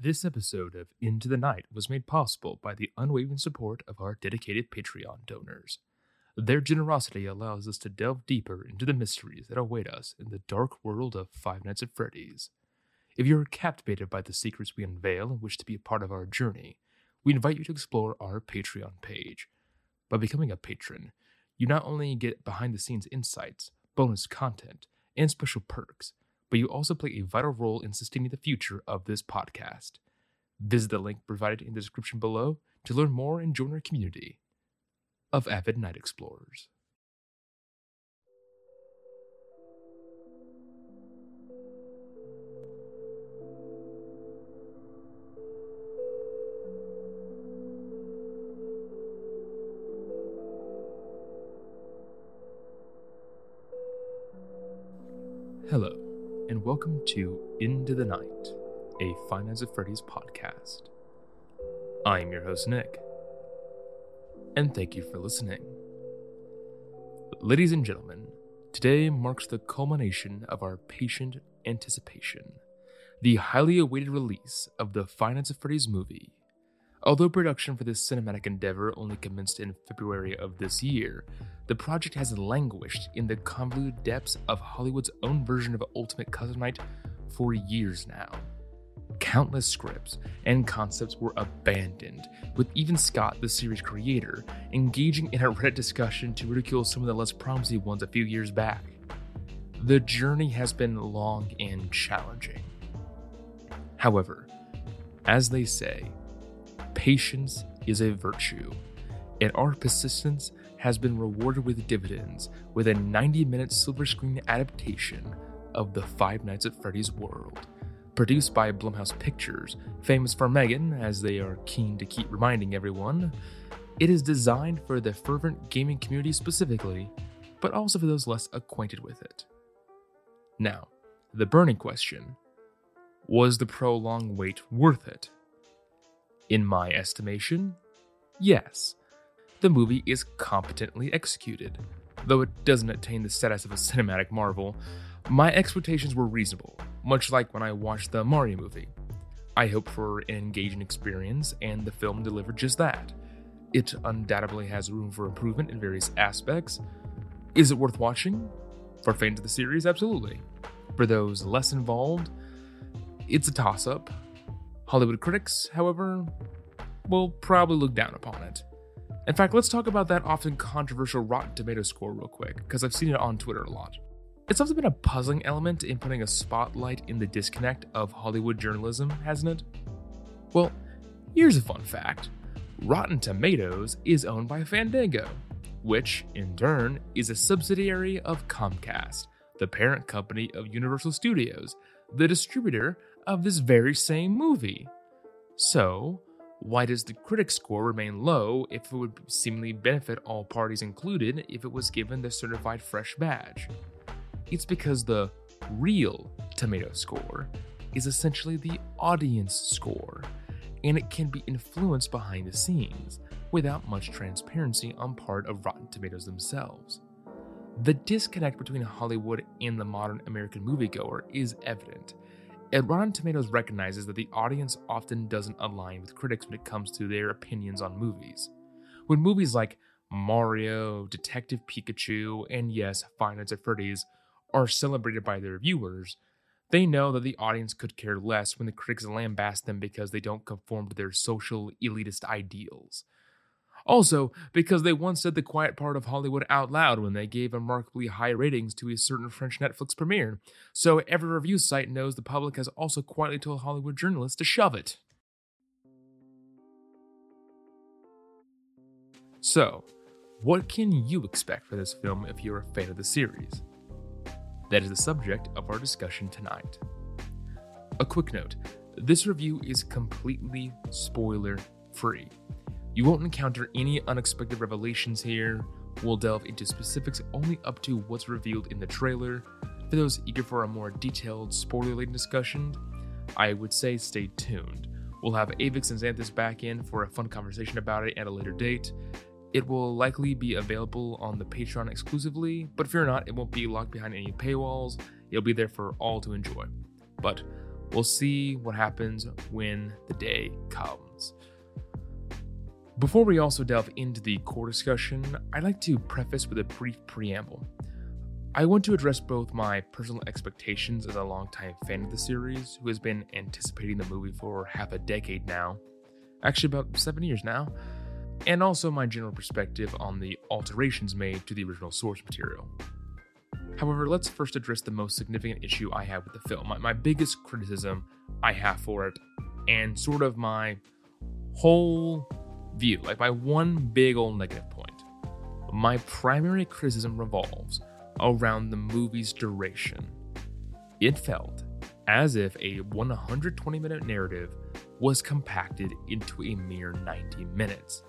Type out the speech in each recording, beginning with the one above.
This episode of Into the Night was made possible by the unwavering support of our dedicated Patreon donors. Their generosity allows us to delve deeper into the mysteries that await us in the dark world of Five Nights at Freddy's. If you're captivated by the secrets we unveil and wish to be a part of our journey, we invite you to explore our Patreon page. By becoming a patron, you not only get behind the scenes insights, bonus content, and special perks, but you also play a vital role in sustaining the future of this podcast. Visit the link provided in the description below to learn more and join our community of avid night explorers. And welcome to Into the Night, a Nights at Freddy's podcast. I'm your host, Nick, and thank you for listening. Ladies and gentlemen, today marks the culmination of our patient anticipation, the highly awaited release of the Nights at Freddy's movie. Although production for this cinematic endeavor only commenced in February of this year, the project has languished in the convoluted depths of Hollywood's own version of Ultimate Custom Night for years now. Countless scripts and concepts were abandoned, with even Scott, the series creator, engaging in a Reddit discussion to ridicule some of the less promising ones a few years back. The journey has been long and challenging. However, as they say, patience is a virtue, and our persistence has been rewarded with dividends with a 90 minute silver screen adaptation of the Five Nights at Freddy's world. Produced by Blumhouse Pictures, famous for Megan, as they are keen to keep reminding everyone, it is designed for the fervent gaming community specifically, but also for those less acquainted with it. Now, the burning question was the prolonged wait worth it? In my estimation, yes the movie is competently executed. Though it doesn't attain the status of a cinematic marvel, my expectations were reasonable, much like when I watched the Mario movie. I hoped for an engaging experience, and the film delivered just that. It undoubtedly has room for improvement in various aspects. Is it worth watching? For fans of the series, absolutely. For those less involved, it's a toss up. Hollywood critics, however, will probably look down upon it. In fact, let's talk about that often controversial Rotten Tomato score real quick, because I've seen it on Twitter a lot. It's often been a puzzling element in putting a spotlight in the disconnect of Hollywood journalism, hasn't it? Well, here's a fun fact Rotten Tomatoes is owned by Fandango, which, in turn, is a subsidiary of Comcast, the parent company of Universal Studios, the distributor of this very same movie. So, why does the critic score remain low if it would seemingly benefit all parties included if it was given the certified fresh badge? It's because the real tomato score is essentially the audience score, and it can be influenced behind the scenes without much transparency on part of Rotten Tomatoes themselves. The disconnect between Hollywood and the modern American moviegoer is evident, and Rotten Tomatoes recognizes that the audience often doesn't align with critics when it comes to their opinions on movies. When movies like Mario, Detective Pikachu, and yes, Five Nights at Freddy's are celebrated by their viewers, They know that the audience could care less when the critics lambast them because they don't conform to their social elitist ideals. Also, because they once said the quiet part of Hollywood out loud when they gave remarkably high ratings to a certain French Netflix premiere. So every review site knows the public has also quietly told Hollywood journalists to shove it. So, what can you expect for this film if you're a fan of the series? That is the subject of our discussion tonight. A quick note this review is completely spoiler free. You won't encounter any unexpected revelations here. We'll delve into specifics only up to what's revealed in the trailer. For those eager for a more detailed, spoiler laden discussion, I would say stay tuned. We'll have Avix and Xanthus back in for a fun conversation about it at a later date. It will likely be available on the Patreon exclusively, but fear not, it won't be locked behind any paywalls. It'll be there for all to enjoy. But we'll see what happens when the day comes. Before we also delve into the core discussion, I'd like to preface with a brief preamble. I want to address both my personal expectations as a longtime fan of the series who has been anticipating the movie for half a decade now, actually, about seven years now and also my general perspective on the alterations made to the original source material. However, let's first address the most significant issue I have with the film, my, my biggest criticism I have for it, and sort of my whole view, like my one big old negative point. My primary criticism revolves around the movie's duration. It felt as if a 120 minute narrative was compacted into a mere 90 minutes.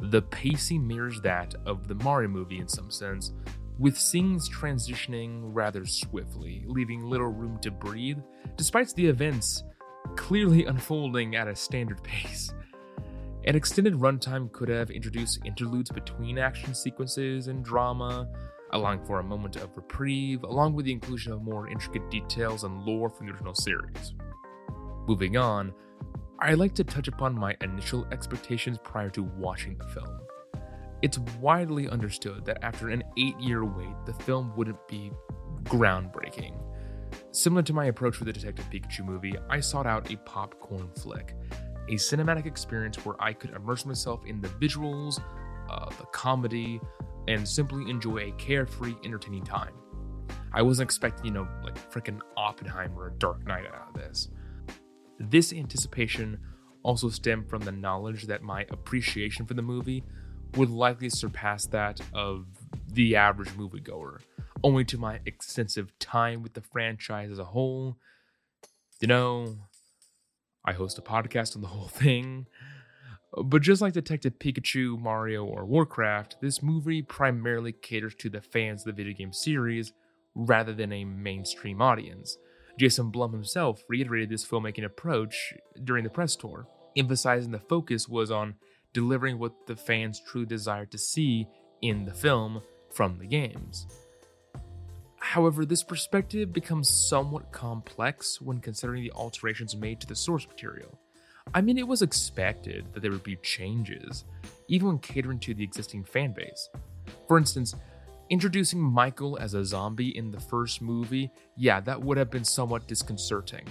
The pacing mirrors that of the Mario movie in some sense, with scenes transitioning rather swiftly, leaving little room to breathe, despite the events clearly unfolding at a standard pace. An extended runtime could have introduced interludes between action sequences and drama, allowing for a moment of reprieve, along with the inclusion of more intricate details and lore from the original series. Moving on, I'd like to touch upon my initial expectations prior to watching the film. It's widely understood that after an eight year wait, the film wouldn't be groundbreaking. Similar to my approach with the Detective Pikachu movie, I sought out a popcorn flick, a cinematic experience where I could immerse myself in the visuals, uh, the comedy, and simply enjoy a carefree, entertaining time. I wasn't expecting, you know, like freaking Oppenheimer or Dark Knight out of this. This anticipation also stemmed from the knowledge that my appreciation for the movie would likely surpass that of the average moviegoer, owing to my extensive time with the franchise as a whole. You know, I host a podcast on the whole thing. But just like Detective Pikachu, Mario, or Warcraft, this movie primarily caters to the fans of the video game series rather than a mainstream audience. Jason Blum himself reiterated this filmmaking approach during the press tour, emphasizing the focus was on delivering what the fans truly desired to see in the film from the games. However, this perspective becomes somewhat complex when considering the alterations made to the source material. I mean, it was expected that there would be changes, even when catering to the existing fan base. For instance, Introducing Michael as a zombie in the first movie, yeah, that would have been somewhat disconcerting.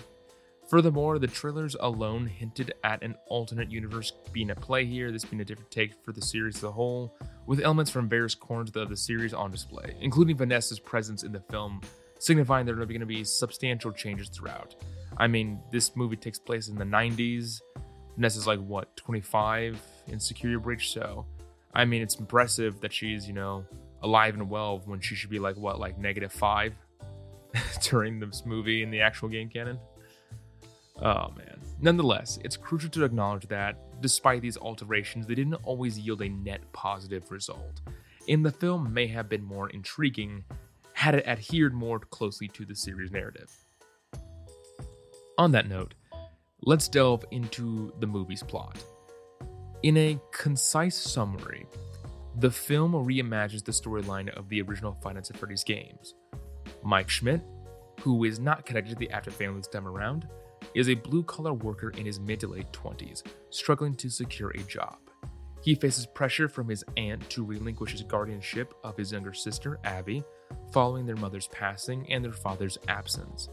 Furthermore, the trailers alone hinted at an alternate universe being at play here, this being a different take for the series as a whole, with elements from various corners of the series on display, including Vanessa's presence in the film, signifying there are going to be substantial changes throughout. I mean, this movie takes place in the 90s. Vanessa's like, what, 25 in Security Breach? So, I mean, it's impressive that she's, you know, alive and well when she should be like what like negative five during this movie in the actual game canon oh man. Nonetheless it's crucial to acknowledge that despite these alterations they didn't always yield a net positive result. And the film may have been more intriguing had it adhered more closely to the series narrative. On that note let's delve into the movie's plot. In a concise summary the film reimagines the storyline of the original at Freddy's games. Mike Schmidt, who is not connected to the Afton family this time around, is a blue collar worker in his mid to late 20s, struggling to secure a job. He faces pressure from his aunt to relinquish his guardianship of his younger sister, Abby, following their mother's passing and their father's absence.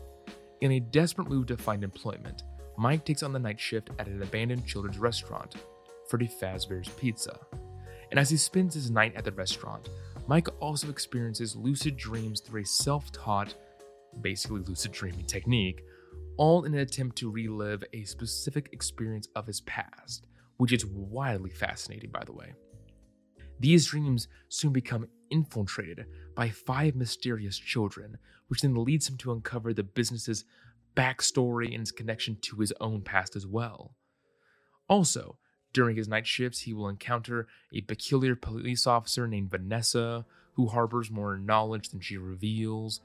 In a desperate move to find employment, Mike takes on the night shift at an abandoned children's restaurant, Freddy Fazbear's Pizza. And as he spends his night at the restaurant, Mike also experiences lucid dreams through a self taught, basically lucid dreaming technique, all in an attempt to relive a specific experience of his past, which is wildly fascinating, by the way. These dreams soon become infiltrated by five mysterious children, which then leads him to uncover the business's backstory and its connection to his own past as well. Also, during his night shifts, he will encounter a peculiar police officer named Vanessa, who harbors more knowledge than she reveals,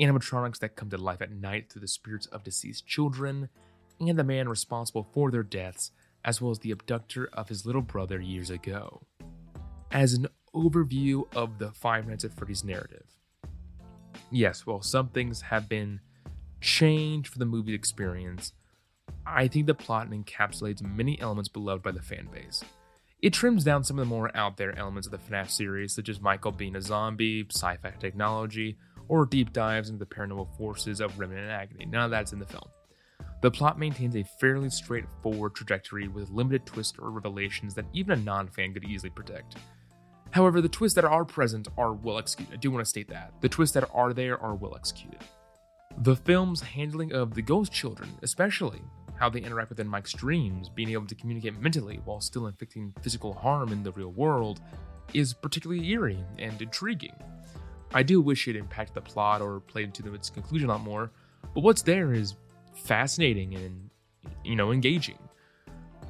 animatronics that come to life at night through the spirits of deceased children, and the man responsible for their deaths, as well as the abductor of his little brother years ago. As an overview of the Five Nights at Freddy's narrative, yes, while some things have been changed for the movie experience, I think the plot encapsulates many elements beloved by the fan base. It trims down some of the more out there elements of the FNAF series, such as Michael being a zombie, sci fi technology, or deep dives into the paranormal forces of Remnant and Agony. None of that's in the film. The plot maintains a fairly straightforward trajectory with limited twists or revelations that even a non fan could easily predict. However, the twists that are present are well executed. I do want to state that. The twists that are there are well executed. The film's handling of the ghost children, especially how they interact within Mike's dreams, being able to communicate mentally while still inflicting physical harm in the real world, is particularly eerie and intriguing. I do wish it impacted the plot or played into its conclusion a lot more, but what's there is fascinating and, you know, engaging.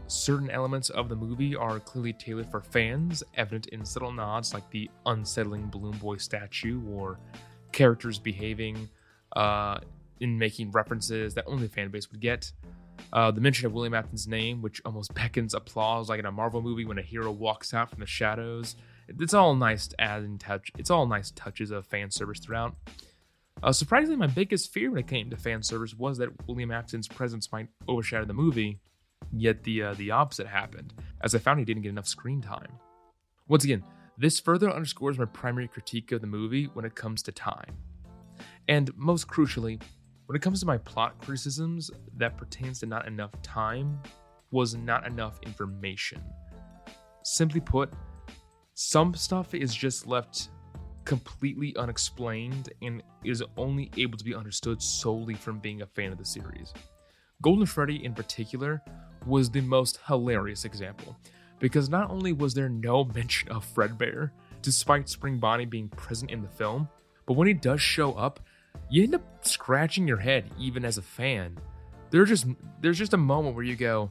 Certain elements of the movie are clearly tailored for fans, evident in subtle nods like the unsettling Balloon Boy statue or characters behaving uh, in making references that only the fan base would get. Uh, the mention of William Afton's name, which almost beckons applause like in a Marvel movie when a hero walks out from the shadows. It's all nice adding touch. It's all nice touches of fan service throughout. Uh, surprisingly, my biggest fear when it came to fan service was that William Afton's presence might overshadow the movie. Yet the uh, the opposite happened, as I found he didn't get enough screen time. Once again, this further underscores my primary critique of the movie when it comes to time. And most crucially, when it comes to my plot criticisms, that pertains to not enough time was not enough information. Simply put, some stuff is just left completely unexplained and is only able to be understood solely from being a fan of the series. Golden Freddy, in particular, was the most hilarious example, because not only was there no mention of Fredbear, despite Spring Bonnie being present in the film, but when he does show up, you end up scratching your head even as a fan. There's just there's just a moment where you go,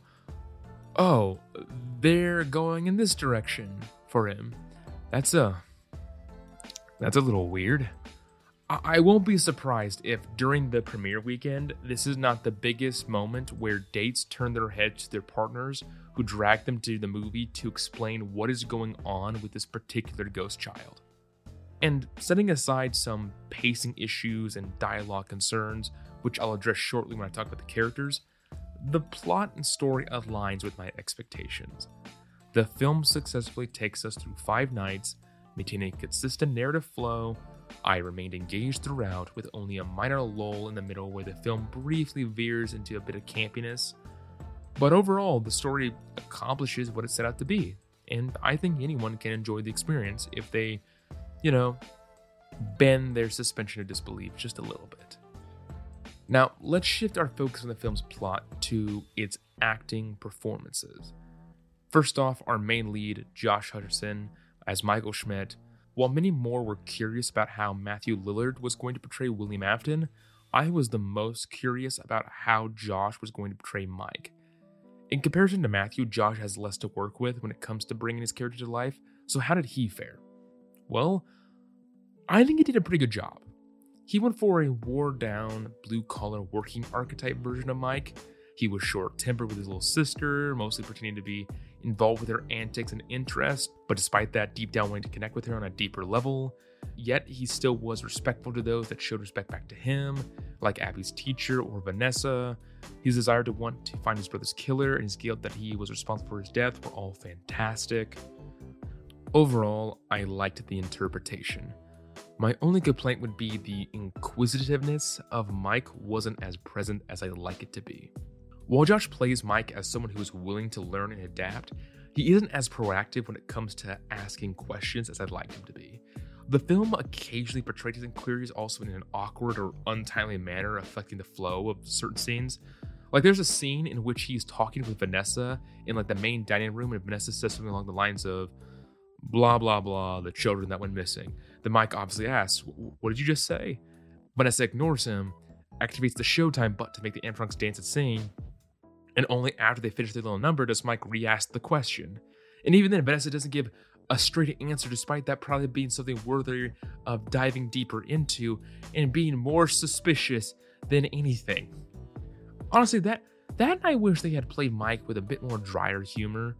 "Oh, they're going in this direction for him." That's a that's a little weird. I, I won't be surprised if during the premiere weekend, this is not the biggest moment where dates turn their heads to their partners who drag them to the movie to explain what is going on with this particular ghost child. And setting aside some pacing issues and dialogue concerns, which I'll address shortly when I talk about the characters, the plot and story aligns with my expectations. The film successfully takes us through five nights, maintaining a consistent narrative flow. I remained engaged throughout, with only a minor lull in the middle where the film briefly veers into a bit of campiness. But overall, the story accomplishes what it set out to be, and I think anyone can enjoy the experience if they you know, bend their suspension of disbelief just a little bit. Now, let's shift our focus on the film's plot to its acting performances. First off, our main lead, Josh Hutcherson, as Michael Schmidt. While many more were curious about how Matthew Lillard was going to portray William Afton, I was the most curious about how Josh was going to portray Mike. In comparison to Matthew, Josh has less to work with when it comes to bringing his character to life, so how did he fare? Well, I think he did a pretty good job. He went for a wore down, blue collar working archetype version of Mike. He was short tempered with his little sister, mostly pretending to be involved with her antics and interests, but despite that, deep down wanting to connect with her on a deeper level. Yet he still was respectful to those that showed respect back to him, like Abby's teacher or Vanessa. His desire to want to find his brother's killer and his guilt that he was responsible for his death were all fantastic. Overall, I liked the interpretation. My only complaint would be the inquisitiveness of Mike wasn't as present as I'd like it to be. While Josh plays Mike as someone who is willing to learn and adapt, he isn't as proactive when it comes to asking questions as I'd like him to be. The film occasionally portrays his inquiries also in an awkward or untimely manner, affecting the flow of certain scenes. Like there's a scene in which he's talking with Vanessa in like the main dining room, and Vanessa says something along the lines of blah blah blah, the children that went missing. Then Mike obviously asks, What did you just say? Vanessa ignores him, activates the Showtime button to make the animatronics dance and sing, and only after they finish their little number does Mike re ask the question. And even then, Vanessa doesn't give a straight answer, despite that probably being something worthy of diving deeper into and being more suspicious than anything. Honestly, that that I wish they had played Mike with a bit more drier humor,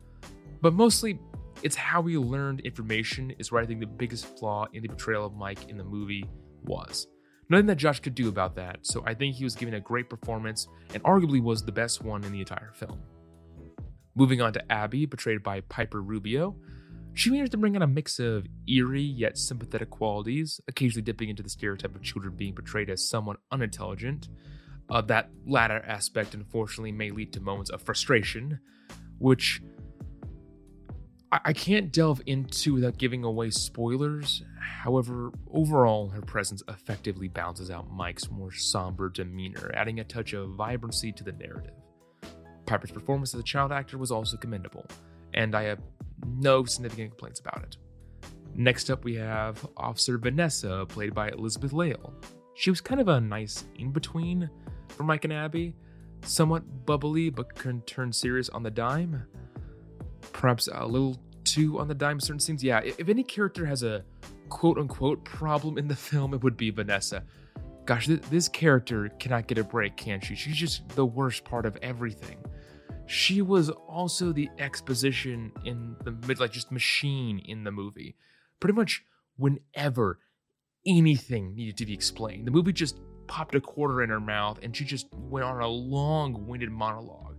but mostly it's how we learned information is where I think the biggest flaw in the portrayal of Mike in the movie was. Nothing that Josh could do about that, so I think he was giving a great performance and arguably was the best one in the entire film. Moving on to Abby, portrayed by Piper Rubio. She managed to bring out a mix of eerie yet sympathetic qualities, occasionally dipping into the stereotype of children being portrayed as somewhat unintelligent. Uh, that latter aspect, unfortunately, may lead to moments of frustration, which I can't delve into without giving away spoilers. However, overall, her presence effectively balances out Mike's more somber demeanor, adding a touch of vibrancy to the narrative. Piper's performance as a child actor was also commendable, and I have no significant complaints about it. Next up, we have Officer Vanessa, played by Elizabeth Lail. She was kind of a nice in between for Mike and Abby, somewhat bubbly but can turn serious on the dime perhaps a little too on the dime certain scenes. Yeah, if any character has a quote unquote problem in the film, it would be Vanessa. Gosh, th- this character cannot get a break, can she? She's just the worst part of everything. She was also the exposition in the mid, like just machine in the movie. Pretty much whenever anything needed to be explained, the movie just popped a quarter in her mouth and she just went on a long winded monologue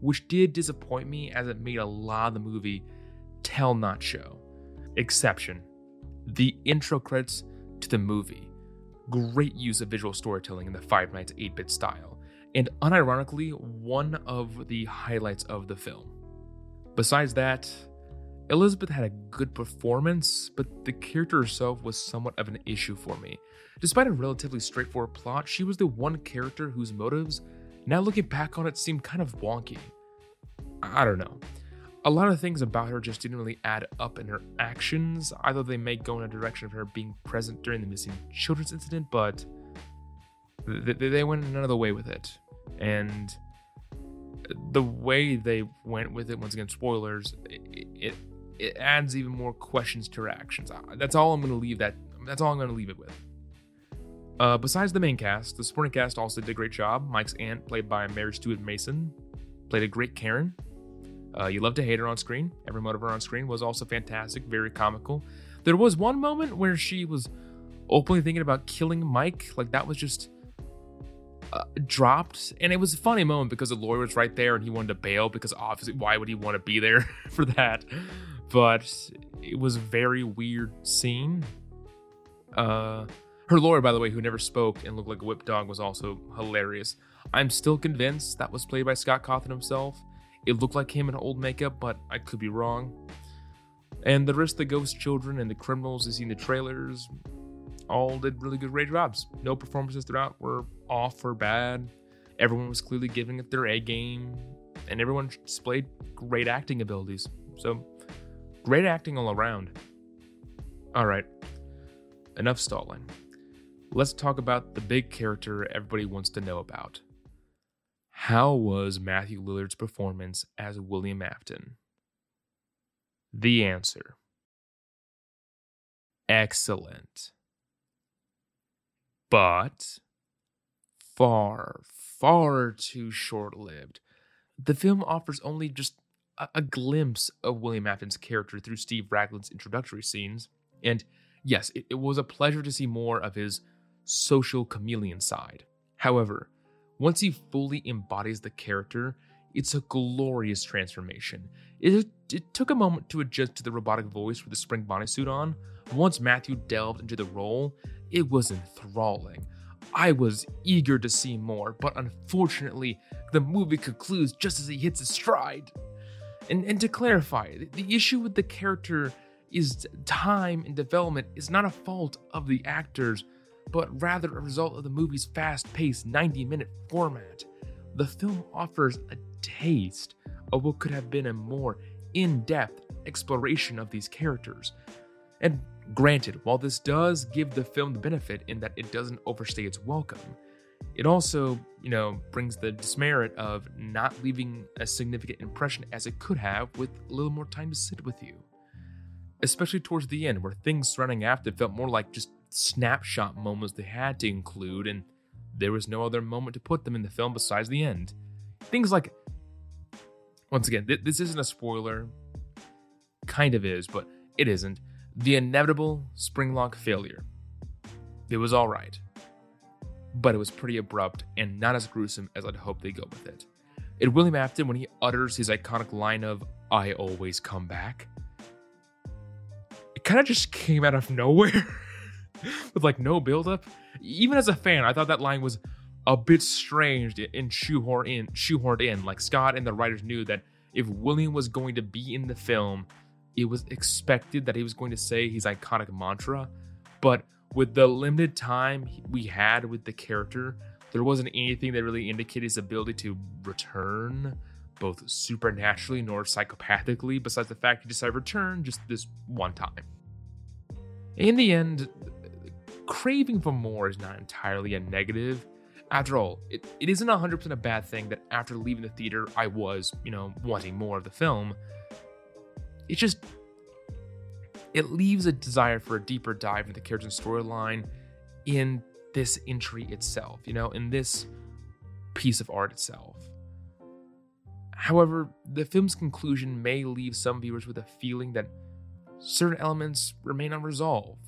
which did disappoint me as it made a lot of the movie tell not show. Exception the intro credits to the movie. Great use of visual storytelling in the Five Nights 8 bit style, and unironically, one of the highlights of the film. Besides that, Elizabeth had a good performance, but the character herself was somewhat of an issue for me. Despite a relatively straightforward plot, she was the one character whose motives now looking back on it seemed kind of wonky. I don't know. A lot of things about her just didn't really add up in her actions. Either they may go in a direction of her being present during the missing children's incident, but they went another way with it. And the way they went with it, once again, spoilers, it, it, it adds even more questions to her actions. That's all I'm going to leave that. That's all I'm going to leave it with. Uh, besides the main cast, the supporting cast also did a great job. Mike's aunt, played by Mary Stuart Mason, played a great Karen. Uh, you love to hate her on screen. Every moment of her on screen was also fantastic, very comical. There was one moment where she was openly thinking about killing Mike. Like that was just uh, dropped, and it was a funny moment because the lawyer was right there and he wanted to bail because obviously why would he want to be there for that? But it was a very weird scene. Uh, her lawyer, by the way, who never spoke and looked like a whipped dog, was also hilarious. I'm still convinced that was played by Scott Cawthon himself. It looked like him in old makeup, but I could be wrong. And the rest of the ghost children and the criminals you see in the trailers all did really good, great jobs. No performances throughout were off or bad. Everyone was clearly giving it their A game, and everyone displayed great acting abilities. So, great acting all around. All right, enough stalling let's talk about the big character everybody wants to know about. How was Matthew Lillard's performance as William Afton? The answer excellent. But far, far too short lived. The film offers only just a, a, glimpse of William Afton's character through Steve Raglan's introductory scenes. And yes, it, it was a pleasure to see more of his social chameleon side. However, once he fully embodies the character, it's a glorious transformation. It, it, took a moment to adjust to the robotic voice with the spring bodysuit on. Once Matthew delved into the role, it was enthralling. I was eager to see more, but unfortunately, the movie concludes just as he hits his stride. And, and to clarify, the issue with the character is time and development is not a fault of the actors, but rather a result of the movie's fast paced 90 minute format. The film offers a taste of what could have been a more in depth exploration of these characters. And granted, while this does give the film the benefit in that it doesn't overstay its welcome, it also, you know, brings the dismerit of not leaving a significant impression as it could have with a little more time to sit with you. Especially towards the end, where things surrounding Afton felt more like just snapshot moments they had to include, and there was no other moment to put them in the film besides the end. Things like, once again, th- this isn't a spoiler, kind of is, but it isn't. The inevitable Springlock failure. It was alright, but it was pretty abrupt and not as gruesome as I'd hoped they'd go with it. It William Afton when he utters his iconic line of, I always come back. It kind of just came out of nowhere with like no buildup. Even as a fan, I thought that line was a bit strange and shoehorned in, shoehorned in. Like Scott and the writers knew that if William was going to be in the film, it was expected that he was going to say his iconic mantra, but with the limited time we had with the character, there wasn't anything that really indicated his ability to return, both supernaturally nor psychopathically, besides the fact he decided to return just this one time. In the end, craving for more is not entirely a negative. After all, it, it isn't 100% a bad thing that after leaving the theater, I was, you know, wanting more of the film it just it leaves a desire for a deeper dive into the character's storyline in this entry itself, you know, in this piece of art itself. However, the film's conclusion may leave some viewers with a feeling that certain elements remain unresolved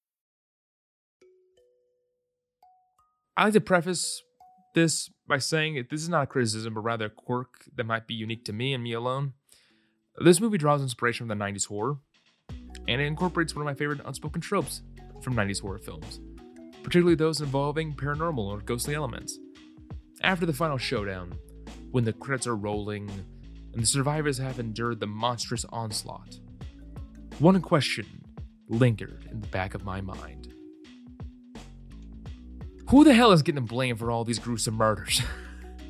I like to preface this by saying that this is not a criticism, but rather a quirk that might be unique to me and me alone. This movie draws inspiration from the 90s horror, and it incorporates one of my favorite unspoken tropes from 90s horror films, particularly those involving paranormal or ghostly elements. After the final showdown, when the credits are rolling and the survivors have endured the monstrous onslaught, one question lingered in the back of my mind. Who the hell is getting blamed for all these gruesome murders?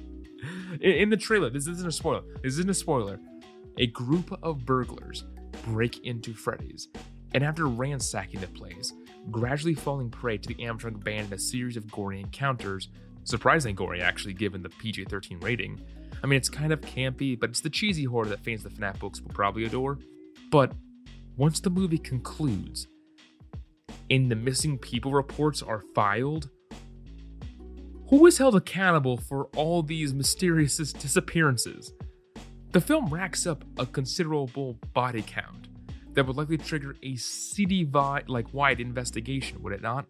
in, the trailer, this isn't a spoiler. This isn't a spoiler. A group of burglars break into Freddy's, and after ransacking the place, gradually falling prey to the animatronic band in a series of gory encounters. Surprisingly gory, actually, given the PG 13 rating. I mean, it's kind of campy, but it's the cheesy horror that fans of the FNAF books will probably adore. But once the movie concludes and the missing people reports are filed, who is held accountable for all these mysterious disappearances? The film racks up a considerable body count that would likely trigger a city-wide like wide investigation, would it not?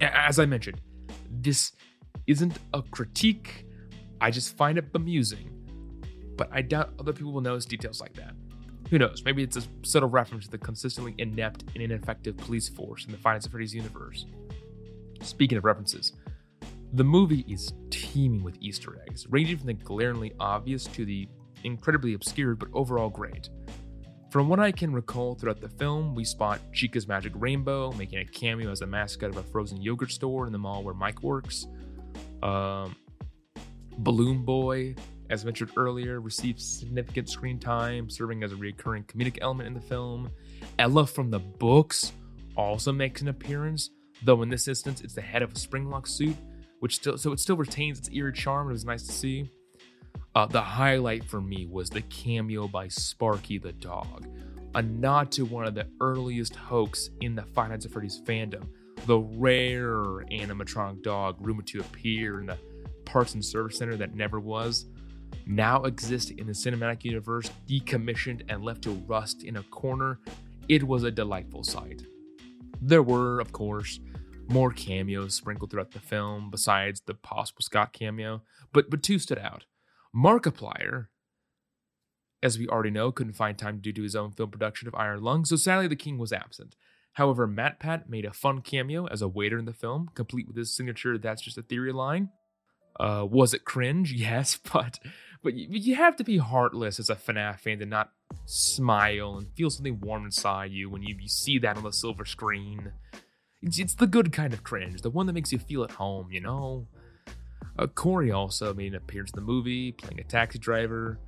As I mentioned, this isn't a critique. I just find it bemusing. But I doubt other people will notice details like that. Who knows? Maybe it's a subtle reference to the consistently inept and ineffective police force in the Five Nights Freddy's universe. Speaking of references, the movie is teeming with Easter eggs, ranging from the glaringly obvious to the incredibly obscure but overall great. From what I can recall throughout the film, we spot Chica's Magic Rainbow making a cameo as a mascot of a frozen yogurt store in the mall where Mike works. Um, Balloon Boy, as mentioned earlier, receives significant screen time, serving as a recurring comedic element in the film. Ella from the books also makes an appearance, though in this instance it's the head of a springlock suit, which still so it still retains its eerie charm. It was nice to see. Uh, the highlight for me was the cameo by Sparky the dog, a nod to one of the earliest hoax in the Five Nights at Freddy's fandom. The rare animatronic dog rumored to appear in the Parts and Service Center that never was, now exists in the cinematic universe, decommissioned and left to rust in a corner. It was a delightful sight. There were, of course, more cameos sprinkled throughout the film besides the possible Scott cameo, but but two stood out. Markiplier, as we already know, couldn't find time due to his own film production of Iron Lung, so sadly the king was absent. However, MatPat made a fun cameo as a waiter in the film, complete with his signature "That's just a theory" line. Uh, was it cringe? Yes, but but you, have to be heartless as a FNAF fan to not smile and feel something warm inside you when you, you see that on the silver screen. It's, it's the good kind of cringe, the one that makes you feel at home, you know? Uh, Cory also made an appearance in the movie, playing a taxi driver.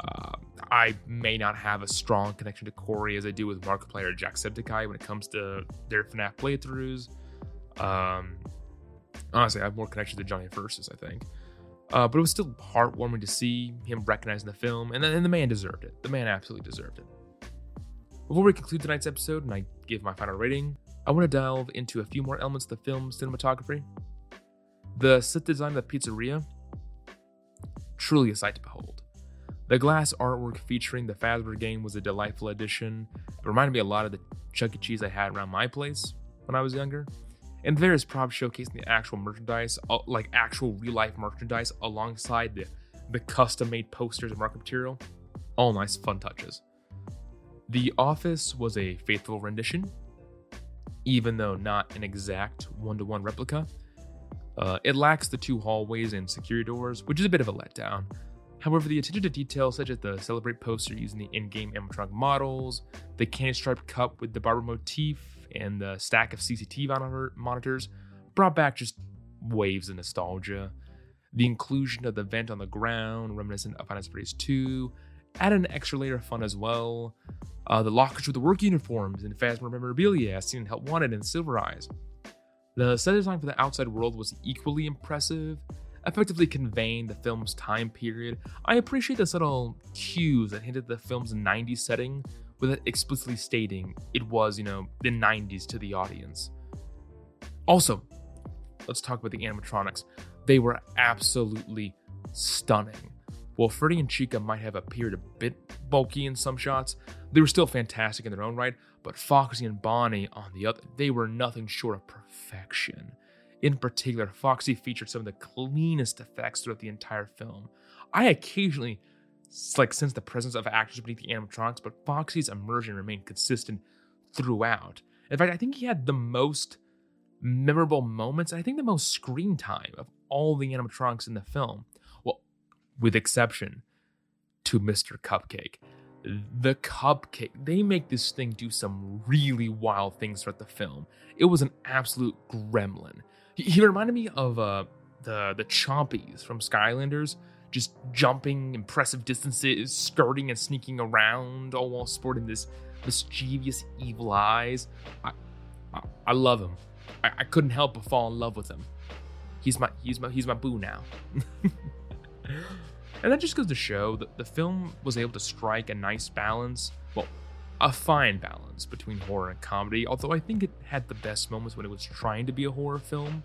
Uh, I may not have a strong connection to Cory as I do with Markiplier or Jacksepticeye when it comes to their FNAF playthroughs. Um, honestly, I have more connection to Johnny Versus, I think. Uh, but it was still heartwarming to see him recognizing the film, and, and the man deserved it. The man absolutely deserved it. Before we conclude tonight's episode and I give my final rating, I want to delve into a few more elements of the film's cinematography. The set design of the pizzeria, truly a sight to behold. The glass artwork featuring the Fazbear game was a delightful addition. It reminded me a lot of the Chuck E. Cheese I had around my place when I was younger. And various props showcasing the actual merchandise, uh, like actual real life merchandise, alongside the, the custom made posters and market material. All nice, fun touches. The office was a faithful rendition, even though not an exact one to one replica. Uh, it lacks the two hallways and security doors, which is a bit of a letdown. However, the attention to detail, such as the Celebrate poster using the in game animatronic models, the candy striped cup with the barber motif, and the stack of CCTV monitors, brought back just waves of nostalgia. The inclusion of the vent on the ground, reminiscent of Final Fantasy 2, added an extra layer of fun as well. Uh, the lockers with the work uniforms and Phasma memorabilia, as seen in Help Wanted and Silver Eyes. The set design for the outside world was equally impressive, effectively conveying the film's time period. I appreciate the subtle cues that hinted at the film's 90s setting without explicitly stating it was, you know, the 90s to the audience. Also, let's talk about the animatronics. They were absolutely stunning. While Freddy and Chica might have appeared a bit bulky in some shots, they were still fantastic in their own right, but Foxy and Bonnie, on the other, they were nothing short of perfection. In particular, Foxy featured some of the cleanest effects throughout the entire film. I occasionally like sense the presence of actors beneath the animatronics, but Foxy's immersion remained consistent throughout. In fact, I think he had the most memorable moments, I think the most screen time of all the animatronics in the film. Well, with exception to Mr. Cupcake the cupcake. They make this thing do some really wild things throughout the film. It was an absolute gremlin. He, he reminded me of uh, the the Chompies from Skylanders, just jumping impressive distances, skirting and sneaking around, all while sporting this mischievous evil eyes. I, I, I love him. I, I couldn't help but fall in love with him. He's my he's my he's my boo now. And that just goes to show that the film was able to strike a nice balance, well, a fine balance between horror and comedy, although I think it had the best moments when it was trying to be a horror film.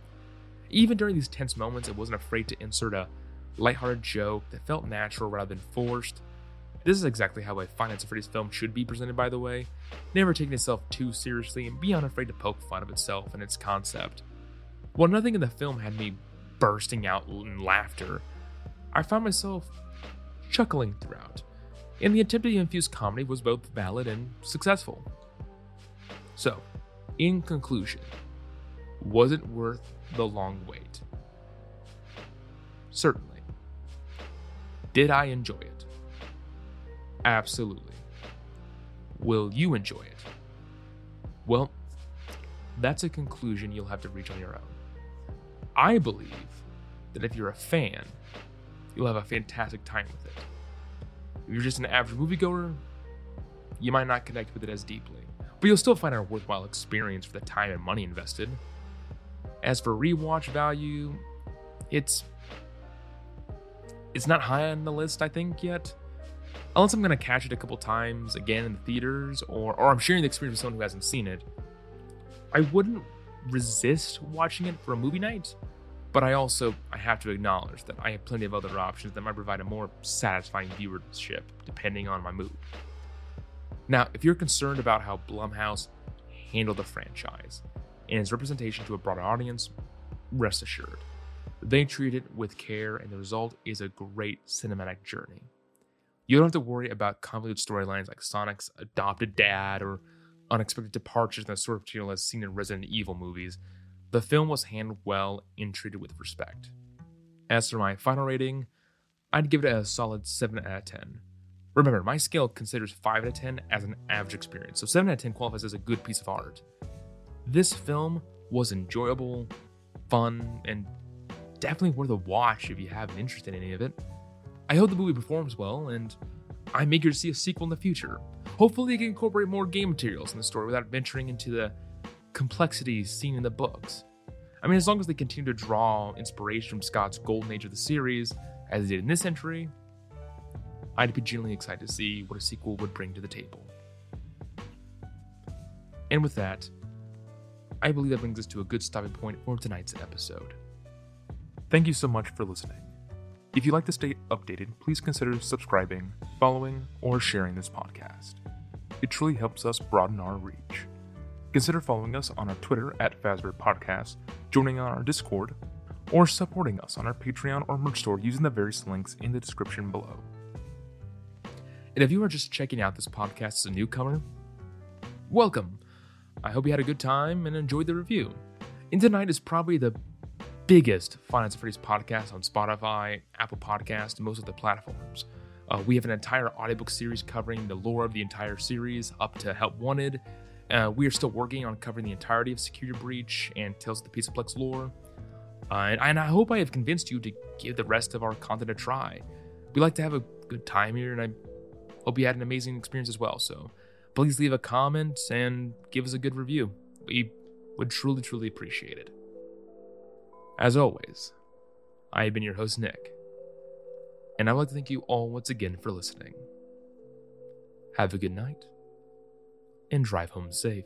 Even during these tense moments, it wasn't afraid to insert a lighthearted joke that felt natural rather than forced. This is exactly how a Five Nights Freddy's film should be presented, by the way. Never taking itself too seriously and be unafraid to poke fun of itself and its concept. While nothing in the film had me bursting out in laughter, I found myself chuckling throughout, and the attempt to infuse comedy was both valid and successful. So, in conclusion, was it worth the long wait? Certainly. Did I enjoy it? Absolutely. will you enjoy it? Well, that's a conclusion you'll have to reach on your own. I believe that if you're a fan, you'll have a fantastic time with it. If you're just an average moviegoer, you might not connect with it as deeply, but you'll still find it a worthwhile experience for the time and money invested. As for rewatch value, it's it's not high on the list, I think, yet. Unless I'm gonna catch it a couple times again in the theaters, or or I'm sharing the experience with someone who hasn't seen it. I wouldn't resist watching it for a movie night, but I also I have to acknowledge that I have plenty of other options that might provide a more satisfying viewership depending on my mood. Now, if you're concerned about how Blumhouse handled the franchise and its representation to a broader audience, rest assured. They treat it with care, and the result is a great cinematic journey. You don't have to worry about convoluted storylines like Sonic's adopted dad or unexpected departures in the sort of material as seen in Resident Evil movies. The film was handled well and treated with respect. As for my final rating, I'd give it a solid 7 out of 10. Remember, my scale considers 5 out of 10 as an average experience, so 7 out of 10 qualifies as a good piece of art. This film was enjoyable, fun, and definitely worth a watch if you have an interest in any of it. I hope the movie performs well, and I'm eager to see a sequel in the future. Hopefully, it can incorporate more game materials in the story without venturing into the complexities seen in the books. I mean, as long as they continue to draw inspiration from Scott's golden age of the series, as they did in this entry, I'd be genuinely excited to see what a sequel would bring to the table. And with that, I believe that brings us to a good stopping point for tonight's episode. Thank you so much for listening. If you'd like to stay updated, please consider subscribing, following, or sharing this podcast. It truly helps us broaden our reach. Consider following us on our Twitter at Fazbear Podcast, joining on our Discord, or supporting us on our Patreon or merch store using the various links in the description below. And if you are just checking out this podcast as a newcomer, welcome. I hope you had a good time and enjoyed the review. And tonight is probably the biggest Five Nights at Freddy's podcast on Spotify, Apple Podcast, and most of the platforms. Uh, we have an entire audiobook series covering the lore of the entire series up to Help Wanted. Uh, we are still working on covering the entirety of Security Breach and Tales of the Pizzaplex lore. Uh, and, and I hope I have convinced you to give the rest of our content a try. We like to have a good time here, and I hope you had an amazing experience as well. So please leave a comment and give us a good review. We would truly, truly appreciate it. As always, I have been your host, Nick, and I'd like to thank you all once again for listening. Have a good night, and drive home safe.